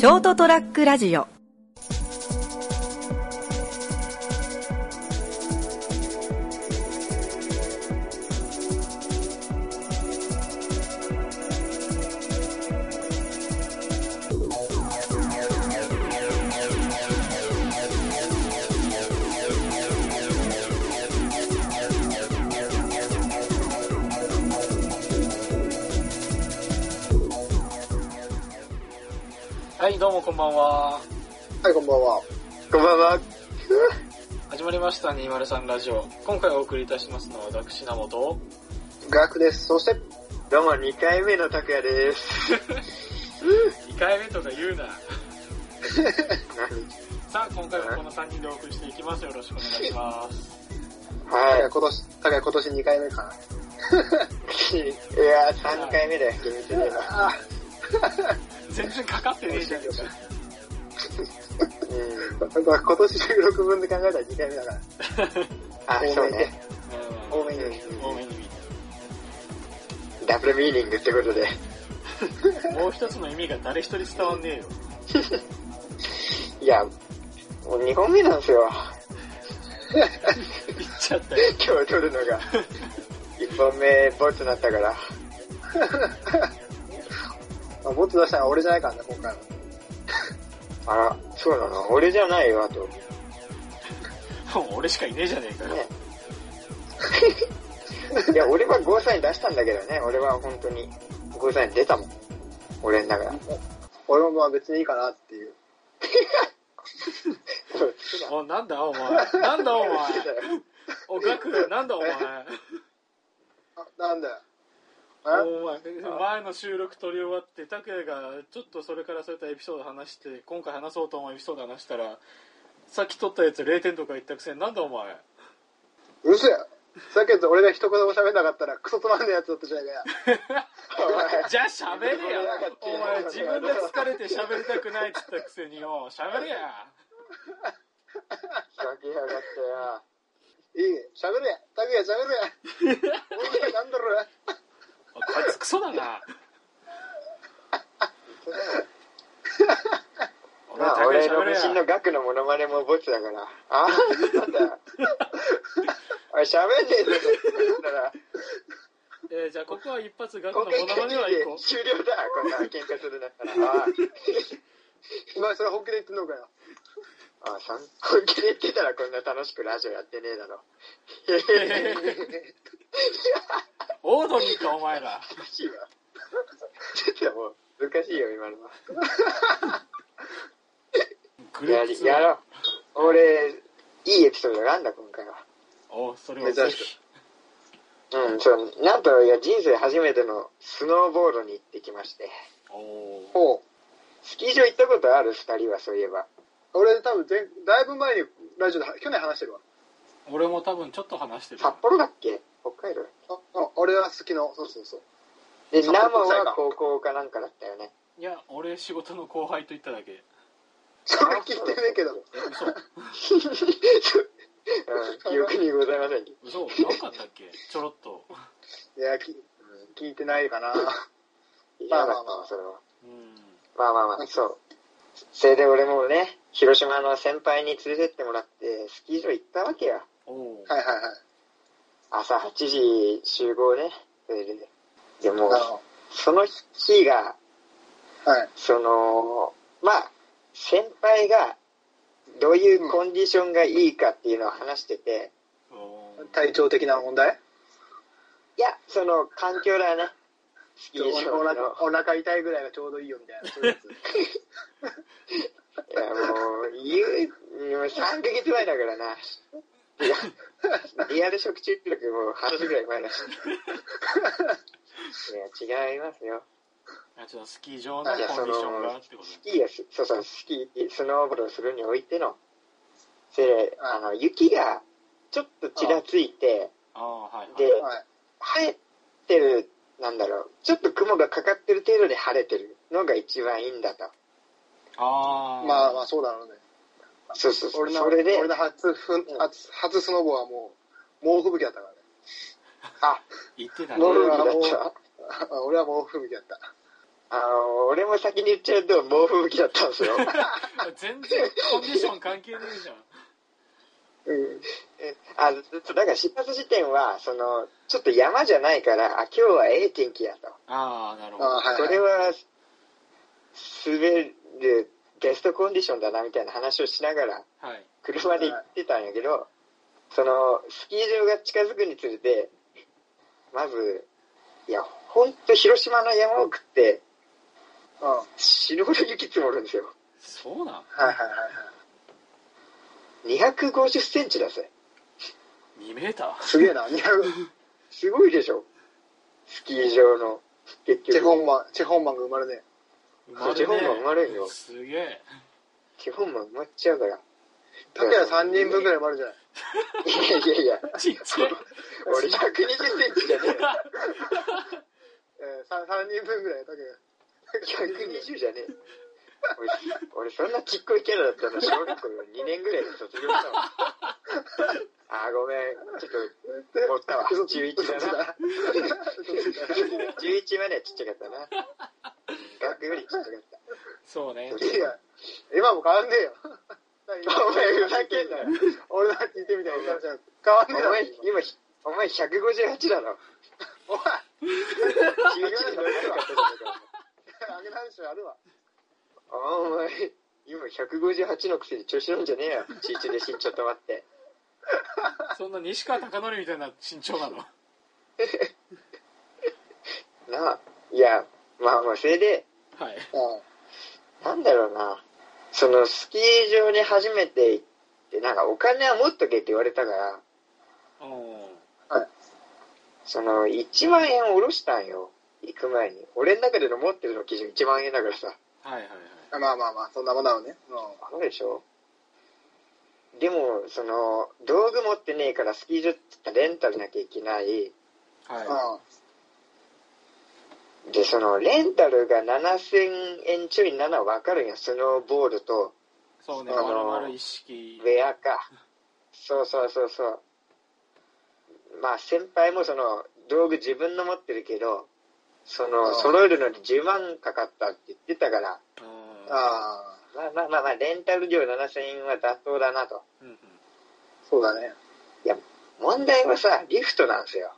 ショートトラックラジオ。どうもこんばんは。はい、こんばんは。こんばんは。始まりました203ラジオ。今回お送りいたしますのは私、名本。ガクです。そして、どうも2回目の拓也です。2回目とか言うな。何 さあ、今回はこの3人でお送りしていきます。よろしくお願いします。は今年、高い今年2回目かな。い。いやー、3回目だよ、厳密に言えば。あ 全然かかってねえじゃんか。うん。あ、今年収録分で考えたら2回目だから。あ、そうね。うん多めに。多めに見ダブルミーニングってことで。て。もう一つの意味が誰一人伝わんねえよ。いや、もう2本目なんですよ。言っちゃったよ。今日撮るのが。1本目、ボツになったから。あ、ボツ出したのは俺じゃないからね、今回は。あら、そうなの？俺じゃないよ、あと。も う俺しかいねえじゃねえかよ。ね。いや、俺は5歳出したんだけどね。俺は本当に5歳出たもん。俺の中で。俺もまあ別にいいかなっていう。お、なんだお前。なんだお前。お、ガク、なんだお前。あ、なんだよ。前、前の収録撮り終わって、拓也がちょっとそれからそういったエピソード話して、今回話そうと思うエピソード話したら、さっき撮ったやつ0点とか言ったくせになんだお前。うるせえよ。さっき俺が一言も喋んなかったらクソつまんねえやつだったじゃないかよ。じゃあ喋れやお前自分で疲れて喋りたくないっつったくせによ、喋れや仕掛けやがってよ。いい喋れ。タクヤ喋れ。お前なんだろう。ソだな。俺の無心のや。額のモノマネもボツだから。あなんだよ。おい、喋んねえぞ、だから。えーじゃあここは一発ガク今回のモノマネはいこう。終了だ、こんな喧嘩するんだったら。あお前それ本気で言ってんのかよ。あ、あさん本気で言ってたらこんな楽しくラジオやってねえだろ。オードリーかお前ら。難しいわ。ちょっともう、難しいよ、今のは。ややろう。俺、いいエピソードがあんだ、今回は。おそれをぜひ。うん、そう、なんと、いや、人生初めてのスノーボードに行ってきまして。おーほスキー場行ったことある？二人は、そういえば。う。俺多分前、だいぶ前にラジオで去年話してるわ。俺も多分ちょっと話してる。札幌だっけ？北海道あ、あ俺は好きの、そうそうそう。で、札生は高校かなんかだったよね。いや、俺仕事の後輩と言っただけ。それ聞いてねえけど。え、嘘うん、記憶にございません。嘘なかったっけ？ちょろっと。いや、き聞いてないかな。いや、なかったわ、それは。うん。まあまあまあ、そう。それで俺もね、広島の先輩に連れてってもらって、スキー場行ったわけよ。はいはいはい。朝8時集合ね。それで。でもその日が、どはい。その、まあ、先輩が、どういうコンディションがいいかっていうのを話してて、体調的な問題？いや、その、環境だよね。スキおー場の。お腹お腹痛いぐらいがちょうどいいよみたいな、そういうやつ。いや、もう、言う、もう3ヶ月前だからな。いや、リアル食中毒もう半年ぐらい前だし。いや、違いますよ。あ、ちょっとスキー場のコンディションがのってことスキーやす、そうそう、スキー、スノーボードをするにおいての、それ、あの、雪がちょっとちらついて。で、はい。晴れてる、なんだろう、ちょっと雲がかかってる程度で晴れてるのが一番いいんだと。ああ。まあまあそうだろうね。そうそうそう。俺の、それで俺、の初ふん、初、初スノボはもう、猛吹雪だったからね。あ、言ってたね。ノルウィ俺はもうだった。あ俺は猛吹雪だった。あの、俺も先に言っちゃうと猛吹雪だったんですよ。全然コンディション関係ねえじゃん。うん。えあ、だから出発時点は、その、ちょっと山じゃないから、あ、今日はええ天気やと。ああ、なるほど。それは、滑るベストコンディションだなみたいな話をしながら、はい。車で行ってたんやけど、その、スキー場が近づくにつれて、まず、いや、ほんと広島の山奥って、死ぬほど雪積もるんですよ。そうなん？はいはいはい。250センチだぜ。?2 メーター？すげえな。すごいでしょスキー場の、結局。チェホンマン、チェホンマンが生まれね生チェホンマン生まれんよすげえ。基本も埋まっちゃうから。竹谷3人分ぐらい生まれるじゃない？いやいやいや、ちっちゃい。俺120センチじゃねえよ。えー、3, 三人分ぐらい竹谷。120じゃねえよ。俺、俺そんなちっこいキャラだったの小学校の2年ぐらいで卒業したわ。あーごめん。ちょっと、持ったわ。11だな。11まではちっちゃかったな。学よりちっちゃかった。そうね。いや、今も変わんねえよ。お前ふざけんなよ。俺だって言ってみたいに言われちゃう。変わんねえだろ。お前、今、お前158だろ。お前、11で乗れなかったじゃねえか。あげないしあるわ。お前、今158のくせに調子乗んじゃねえよ。ちいちで身長止まって。そんな西川貴教みたいな身長なの？なあ。いや、まあまあ、それで、はい。うん。なんだろうな。そのスキー場に初めて行って、なんかお金は持っとけって言われたから、うん。その1万円下ろしたんよ。行く前に。俺の中での持ってるの基準1万円だからさ。はいはいはい。まあまあまあ、そんなもんだろうね。うん。そうでしょ？でも、その、道具持ってねえからスキー場ってレンタルなきゃいけない。はで、その、レンタルが7000円ちょいなのはわかるんよ。スノーボールとい。そうね、あのウ。ェアか。そうそうそうそう。まあ先輩もその道具自分の持ってるけど、その揃えるのに10万かかったって言ってたから、うんああ、まあまあまあまあレンタル料7000円は妥当だなと。うんうんそうだね。問題はさ、リフトなんですよ。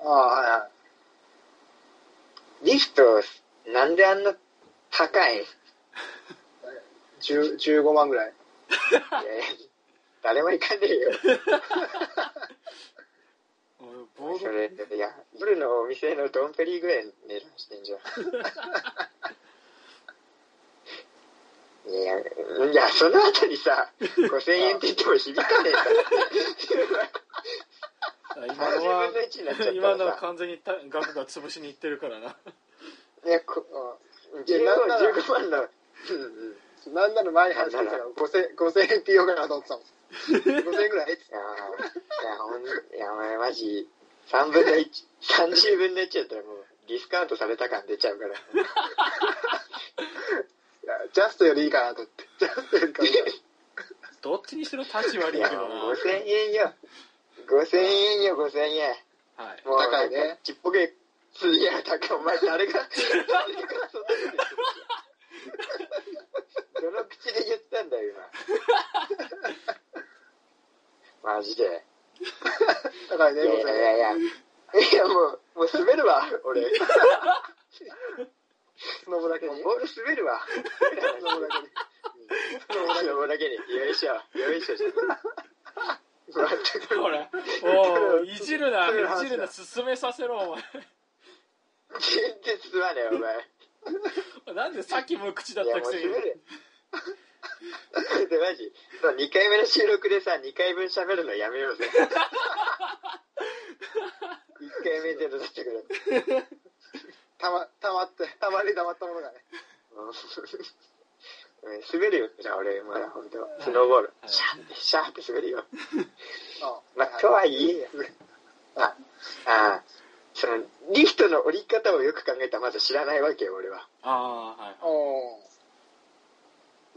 ああ、はいはい。リフト、なんであんな高い？んい10 15万ぐらい。やいや誰も行かねえよ。そドれ、いや、夜のお店のドンペリーぐらい値段してんじゃん。いや、いや、その後にさ、5000円って言っても響かねえから。今の30分はの1になっちゃったらさ今のは完全にた額が潰しにいってるからないや、こうん。15いやなんなら15万の、うんうん。なんなら前に話してたから、5000 5000円って言おうかなと思ってたもん。5000円ぐらいいやーいや、ほん、いや、お前マジ、3分の1、30分の1やったらもう、ディスカウントされた感出ちゃうから。いやジャストよりいいかなと思って。ジャストよりかな。どっちにしろ立ち悪いけどなもう5000円よ。5000円よ、5000円。はいもう高いね。ちっぽけ、いや、高い、お前誰が、誰がそんなこと言ってんの？どの口で言ったんだよ、今。マジで。高いね、いやい5000円。やいやいや。いや、もう、もう滑るわ、俺。スノボだけに？ボール滑るわ。スノボだけに。スノボだけに。よいしょ。よいしょ。全くほらおおいじるなそういう話だいじるな進めさせろお前全然進まねえよ、お前。なんでさっきも口だったくせに。で、マジ。そう、2回目の収録でさ、2回分喋るのやめようぜ。1回目でだったから。たま、たまって、たまりたまったものがね。うん滑るよ、じゃあ俺、まだ本当スノーボール。はいシャーって、シャーって滑るよ。あまあ、とはいえ、あ、あその、リフトの降り方をよく考えたらまず知らないわけよ、俺は。ああはい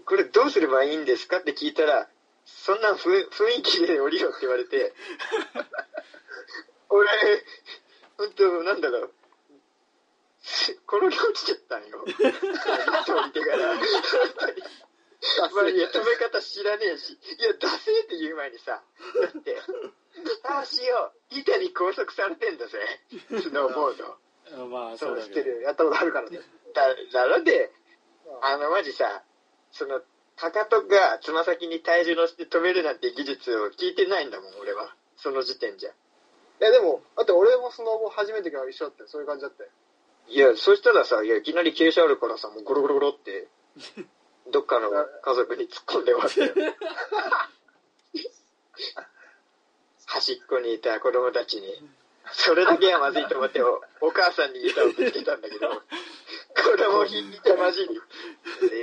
これどうすればいいんですかって聞いたら、そんなふ雰囲気で降りろって言われて、俺、本当なんだろう。転げ落ちちゃったんよ。降りてから。まあ、いや、止め方知らねえし。いや、出せって言う前にさ、だって、足を板に拘束されてんだぜ。スノーボード。まあそそう知ってるよ。やったことあるからね。だ、だろで、あの、マジさ、その、かかとがつま先に体重乗せて止めるなんて技術を聞いてないんだもん、俺は。その時点じゃ。いや、でも、だって俺もスノボ始めてから一緒だったよ。そういう感じだったよ。いや、そしたらさ、いや、いきなり傾斜あるからさ、もうゴロゴロゴロって、どっかの家族に突っ込んで終わったよ。端っこにいた子供たちに、それだけはまずいと思ってお、お母さんに板をぶつけたんだけど、子供引いてまじり。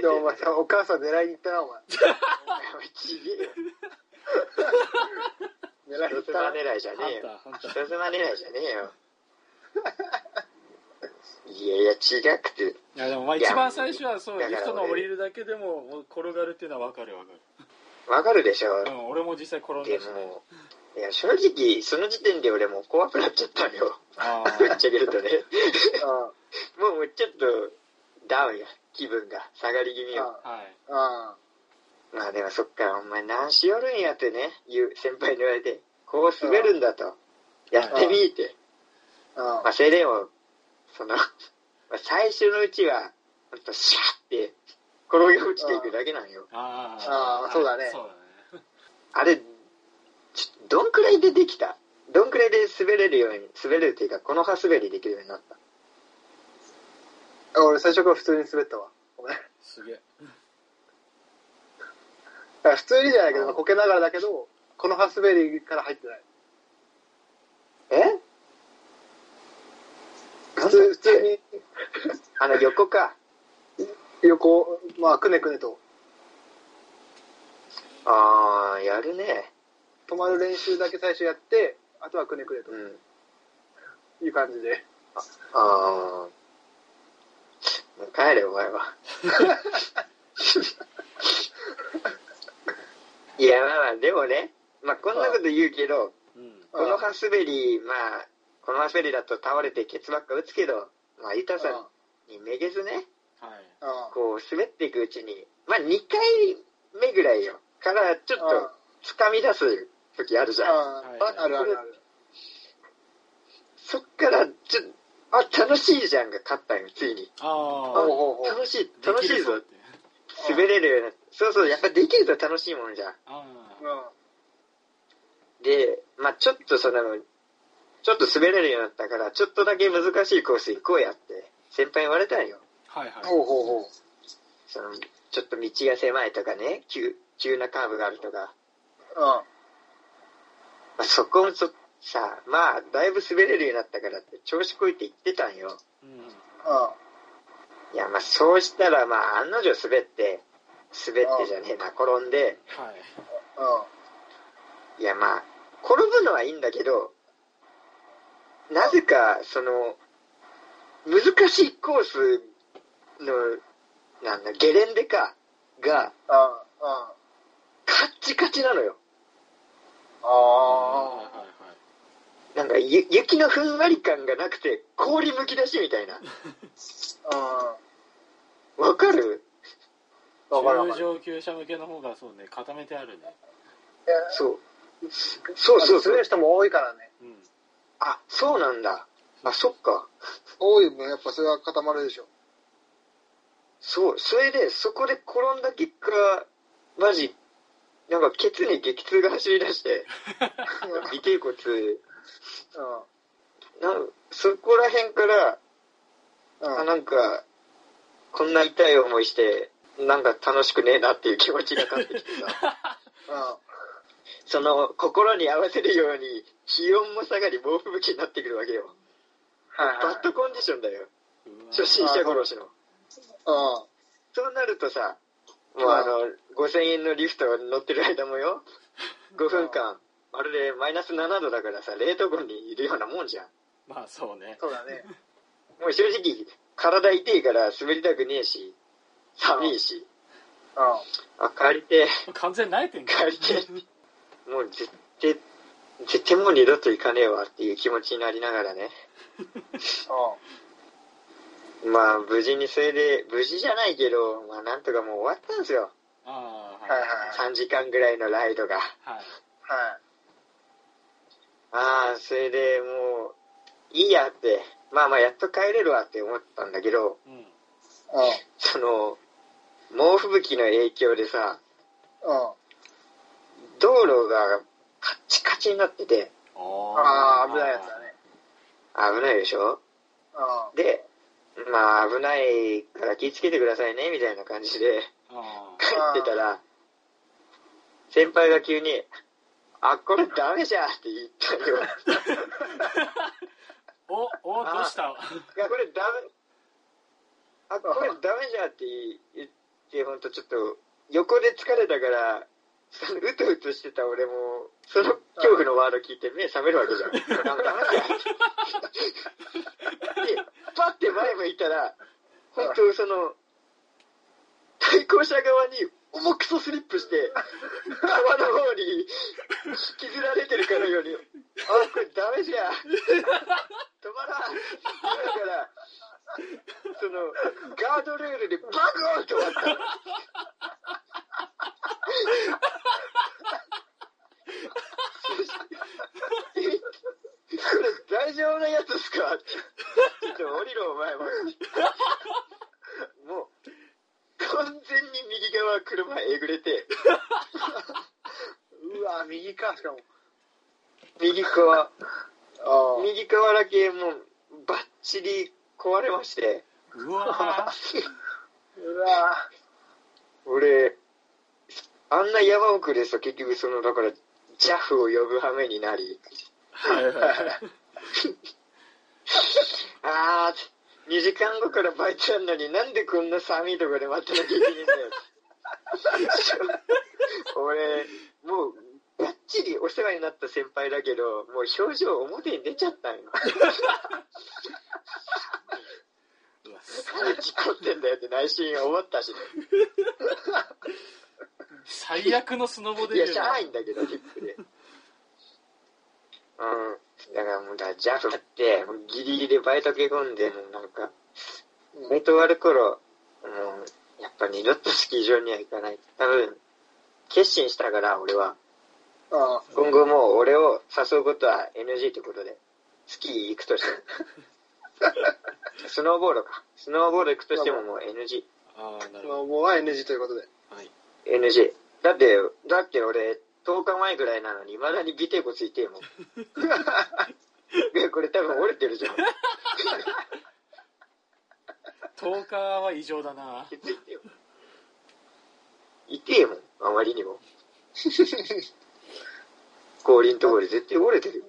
でもお前さ、お母さん狙いに行ったな、お前。ちげえよ。狙いに行人妻ったな。狙いじゃねえよ。人妻狙いじゃねえよ。いやいや、違くて。いやでもまあ一番最初はそうリフトの降りるだけでももう転がるっていうのは分かる分かわかるでしょる、うん、俺も実際転んでだしねも、いや、正直、その時点で俺もう怖くなっちゃったのよ。あぶっちゃけるとね。うん。もうちょっと、ダウンや。気分が。下がり気味よ。あは。まあでもそっか、お前何しよるんやってね、言う先輩に言われて、こう滑るんだと。やってみーって。うん。まあそれでも、その、まあ最初のうちは、ほんとシャーって、転げ落ちていくだけなんよ。ああーそうだねそうだねあれ、ちょどんくらいでできた？どんくらいで滑れるように、滑れるっていうか、この葉滑りできるようになった？あ俺最初から普通に滑ったわ。ごめん。だすげえから普通にじゃないけど、こけながらだけど、この葉滑りから入ってない。え普通、普通にあの、横か。横、まあ、くねくねと。あー、やるね。止まる練習だけ最初やって、あとはくねくねとうん。いう感じで。あー。もう帰れ、お前は。いや、まあまあ、でもね、まあこんなこと言うけど、うんこの葉滑り、まあ、この葉滑りだと倒れてケツばっか打つけど、まあ、板さんにめげずね、はいうん。こう滑っていくうちに、まあ2回目ぐらいよ。からちょっと掴み出す時あるじゃん。はいああるあるある。そっから、ちょあ、楽しいじゃんが勝ったんよ、ついに。ああ楽しい、楽しいぞ滑れるような。そうそう、やっぱできると楽しいもんじゃん。あうん。で、まあちょっとその、ちょっと滑れるようになったから、ちょっとだけ難しいコース行こうやって、先輩に言われたんよ。あはいはいほうほうほう。その、ちょっと道が狭いとかね、急、急なカーブがあるとか。うん。まあ、そこもそ、さ、まあ、だいぶ滑れるようになったからって、調子こいて言ってたんよ。うんうん。いや、まあ、そうしたら、まあ、案の定滑って、滑ってじゃねえな、転んで、はいいや、まあ、転ぶのはいいんだけど、なぜか、その、難しいコースの、なんだ、ゲレンデか、が、うん。うん。うん。カッチカチなのよ。あはいはいはいなんか、ゆ雪のふんわり感がなくて、氷むき出しみたいな。あ。わかる？うん。わかる中る。上級者向けの方がそうね固めてあるねそう。そうそうそう滑る。人も多いからね。うんあ、そうなんだ。あ、そっか。多い分、やっぱそれは固まるでしょ。そう。それで、そこで転んだ結果、マジ、なんか、ケツに激痛が走り出して、尾てい骨、なんそこら辺から、うん。うん。あなんか、こんな痛い思いして、なんか楽しくねえなっていう気持ちが勝ってきてさ、その心に合わせるように、気温も下がり猛吹雪になってくるわけよ。はいバッドコンディションだよ。初心者殺しの。うん。そうなるとさ、もうあの、5000円のリフト乗ってる間もよ、5分間、まるでマイナス7度だからさ、冷凍庫にいるようなもんじゃん。まあそうねそうだね。もう正直、体痛いから滑りたくねえし、寒いし、うん。あ、帰りて完全に慣れてんか帰りてえ、もう絶対、絶対もう二度と行かねえわっていう気持ちになりながらね。まあ、無事にそれで、無事じゃないけど、まあ、なんとかもう終わったんですよ。ああ、はいはい3時間ぐらいのライドが。はい。はい。ああ、それでもう、いいやって、まあまあ、やっと帰れるわって思ったんだけど、うん。うん。その、猛吹雪の影響でさ、うん。道路がカッチカチになってて、ああ、危ないやつだね。危ないでしょ？うん。で、まあ危ないから気をつけてくださいね、みたいな感じであ帰ってたら、先輩が急に、あ、これダメじゃんって言ったよ。お、お、どうした？いや、これダメ、あ、これダメじゃんって言って、ほんとちょっと、横で疲れたから、うとうとしてた俺も、その恐怖のワード聞いて目覚めるわけじゃん。ダメダメじゃんって。で、パッて前向いたら、本当その、対向車側に重くそスリップして、川の方に引きずられてるかのように、あ、これダメじゃん。止まらん。だから、その、ガードレールでバグーンと止まった。これ大丈夫なやつですかって。ちょっと降りろ、お前は。もう、完全に右側車えぐれて、うわ、右か、しかも。右側、ああ。右側だけもう、バッチリ壊れまして、うわうわ 俺、あんな山奥でさ、結局その、だから、JAF を呼ぶ羽目になり、はいはいはい。あー、2時間後からバイトやんのになんでこんな寒いとこで待ってなきゃいけないんだよ。俺、もう、ちりお世話になった先輩だけど、もう表情表に出ちゃったんよ。事故ってんだよって内心思ったしね。最悪のスノボデいや、しゃあいんだけど、リップで。うん。だからもう、だ JAF って、ギリギリでバイト駆け込んで、もうなんか、バイト終わる頃、もう、やっぱ二度とスキー場には行かない。多分、決心したから、俺は。ああ。今後もう俺を誘うことは NG ってことで、スキー行くとしても。スノーボードか。スノーボード行くとしてももう NG。ああ、なるまあ、ほもうは NG ということで。ど。はい。NG。だって、だって俺、10日前ぐらいなのに、未だに尾てい骨いてえもん。いやこれ多分折れてるじゃん。10日は異常だな。気づいてよ。いてえもん、あまりにも。氷のところで絶対折れてるよ。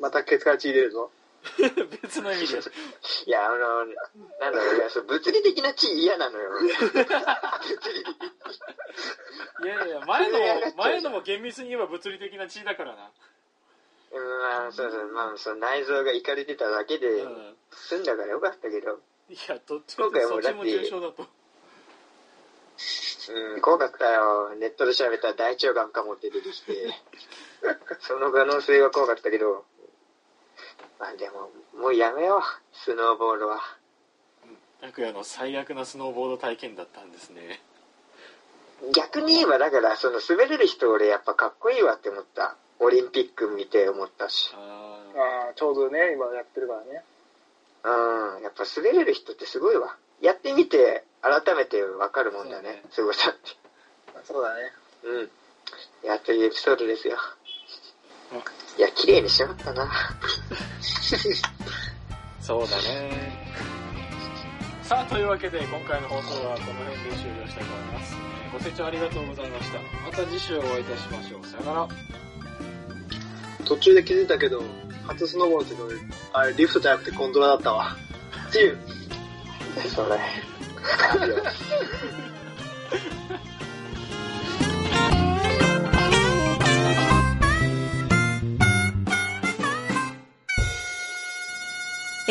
またケツから血入れるぞ。別の意味で。いや、あの、なんだろう、いや、そう物理的な地嫌なのよ。物理的。いやいや、前のも、前のも厳密に言えば物理的な地位だからな。うん、まあ、そうそう、まあ、その内臓がいかれてただけでうん。済んだからよかったけど、いや、どっちか今回そっちも重症だと。うん、怖かったよ。ネットで調べたら大腸がんかもって出てきて、その可能性が怖かったけど、まあでも、もうやめよう、スノーボードは。拓也の最悪なスノーボード体験だったんですね。逆に言えば、だから、その滑れる人俺やっぱかっこいいわって思った。オリンピック見て思ったし。あああ、ちょうどね、今やってるからね。うん、やっぱ滑れる人ってすごいわ。やってみて、改めてわかるもんだね、すごさって。そうだね。うん。いや、というエピソードですようん。いや、綺麗にしまったな。あ、そうだね。さあ、というわけで、今回の放送はこの辺で終了したいと思います。えーご清聴ありがとうございました。また次週お会いいたしましょう。さよなら。途中で気づいたけど、初スノボの時俺、あれリフトじゃなくてコントラだったわ。チームそれ。